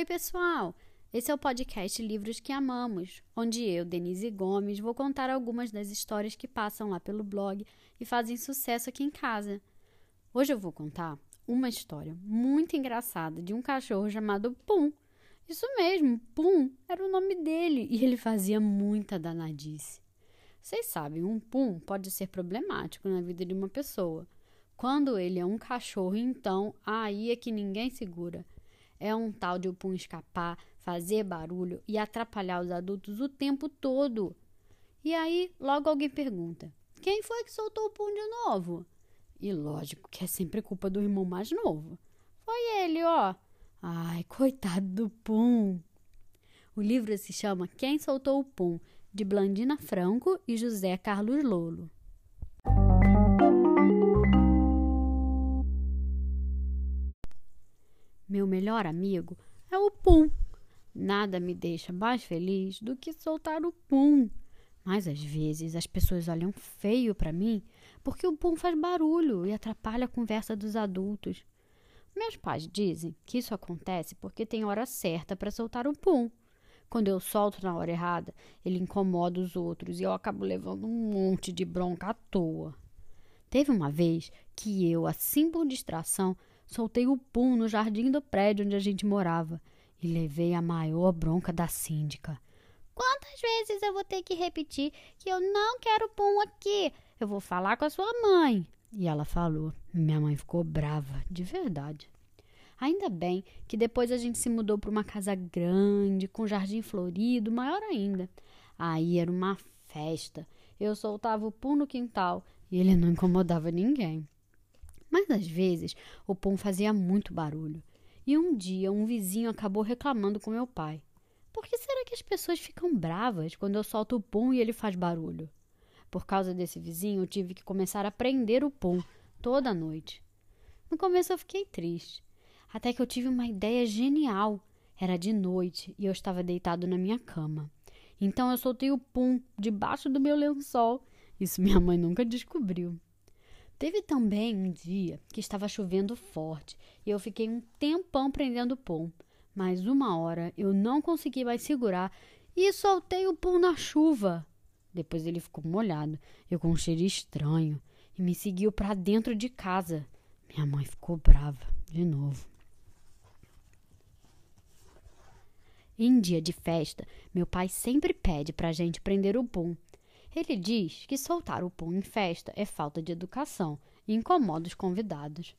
Oi, pessoal! Esse é o podcast Livros que Amamos, onde eu, Denise Gomes, vou contar algumas das histórias que passam lá pelo blog e fazem sucesso aqui em casa. Hoje eu vou contar uma história muito engraçada de um cachorro chamado Pum. Isso mesmo, Pum era o nome dele e ele fazia muita danadice. Vocês sabem, um Pum pode ser problemático na vida de uma pessoa. Quando ele é um cachorro, então aí é que ninguém segura. É um tal de o Pum escapar, fazer barulho e atrapalhar os adultos o tempo todo. E aí, logo alguém pergunta: quem foi que soltou o Pum de novo? E lógico que é sempre culpa do irmão mais novo. Foi ele, ó. Ai, coitado do Pum. O livro se chama Quem Soltou o Pum, de Blandina Franco e José Carlos Lolo. Meu melhor amigo é o Pum. Nada me deixa mais feliz do que soltar o Pum. Mas às vezes as pessoas olham feio para mim porque o Pum faz barulho e atrapalha a conversa dos adultos. Meus pais dizem que isso acontece porque tem hora certa para soltar o Pum. Quando eu solto na hora errada, ele incomoda os outros e eu acabo levando um monte de bronca à toa. Teve uma vez que eu, assim por distração, soltei o pum no jardim do prédio onde a gente morava e levei a maior bronca da síndica. Quantas vezes eu vou ter que repetir que eu não quero pum aqui? Eu vou falar com a sua mãe. E ela falou. Minha mãe ficou brava, de verdade. Ainda bem que depois a gente se mudou para uma casa grande, com jardim florido, maior ainda. Aí era uma festa. Eu soltava o pum no quintal e ele não incomodava ninguém. Mas às vezes o pão fazia muito barulho. E um dia um vizinho acabou reclamando com meu pai. Por que será que as pessoas ficam bravas quando eu solto o pum e ele faz barulho? Por causa desse vizinho, eu tive que começar a prender o pum toda noite. No começo eu fiquei triste, até que eu tive uma ideia genial. Era de noite e eu estava deitado na minha cama. Então eu soltei o pum debaixo do meu lençol. Isso minha mãe nunca descobriu. Teve também um dia que estava chovendo forte e eu fiquei um tempão prendendo o pum, mas uma hora eu não consegui mais segurar e soltei o pum na chuva. Depois ele ficou molhado, eu com um cheiro estranho, e me seguiu para dentro de casa. Minha mãe ficou brava de novo. Em dia de festa, meu pai sempre pede para a gente prender o pum ele diz que soltar o pum em festa é falta de educação e incomoda os convidados.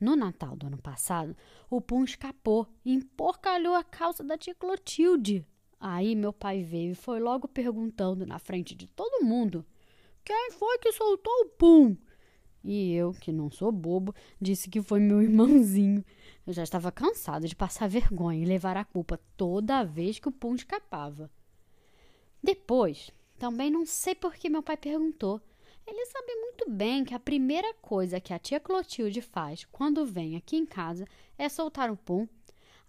No Natal do ano passado, o pum escapou e emporcalhou a calça da tia Clotilde. Aí meu pai veio e foi logo perguntando na frente de todo mundo: Quem foi que soltou o pum? E eu, que não sou bobo, disse que foi meu irmãozinho. Eu já estava cansado de passar vergonha e levar a culpa toda vez que o pum escapava. Depois, também não sei por que meu pai perguntou. Ele sabe muito bem que a primeira coisa que a tia Clotilde faz quando vem aqui em casa é soltar o pum.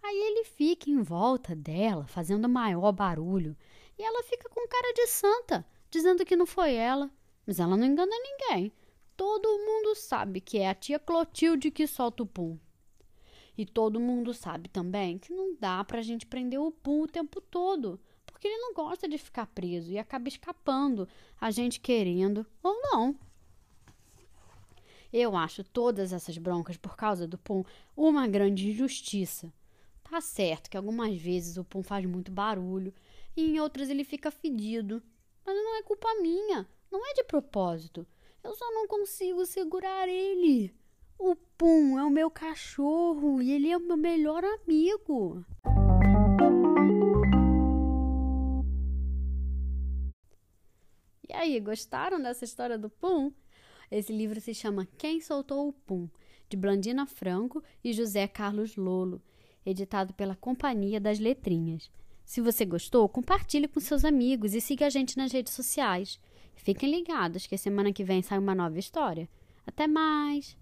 Aí ele fica em volta dela, fazendo maior barulho. E ela fica com cara de santa, dizendo que não foi ela. Mas ela não engana ninguém. Todo mundo sabe que é a tia Clotilde que solta o pum. E todo mundo sabe também que não dá pra gente prender o pum o tempo todo porque ele não gosta de ficar preso e acaba escapando, a gente querendo ou não. Eu acho todas essas broncas por causa do Pum uma grande injustiça. Tá certo que algumas vezes o Pum faz muito barulho e em outras ele fica fedido. Mas não é culpa minha, não é de propósito. Eu só não consigo segurar ele. O Pum é o meu cachorro e ele é o meu melhor amigo. Aí, gostaram dessa história do Pum? Esse livro se chama Quem Soltou o Pum, de Blandina Franco e José Carlos Lolo, editado pela Companhia das Letrinhas. Se você gostou, compartilhe com seus amigos e siga a gente nas redes sociais. Fiquem ligados que semana que vem sai uma nova história. Até mais!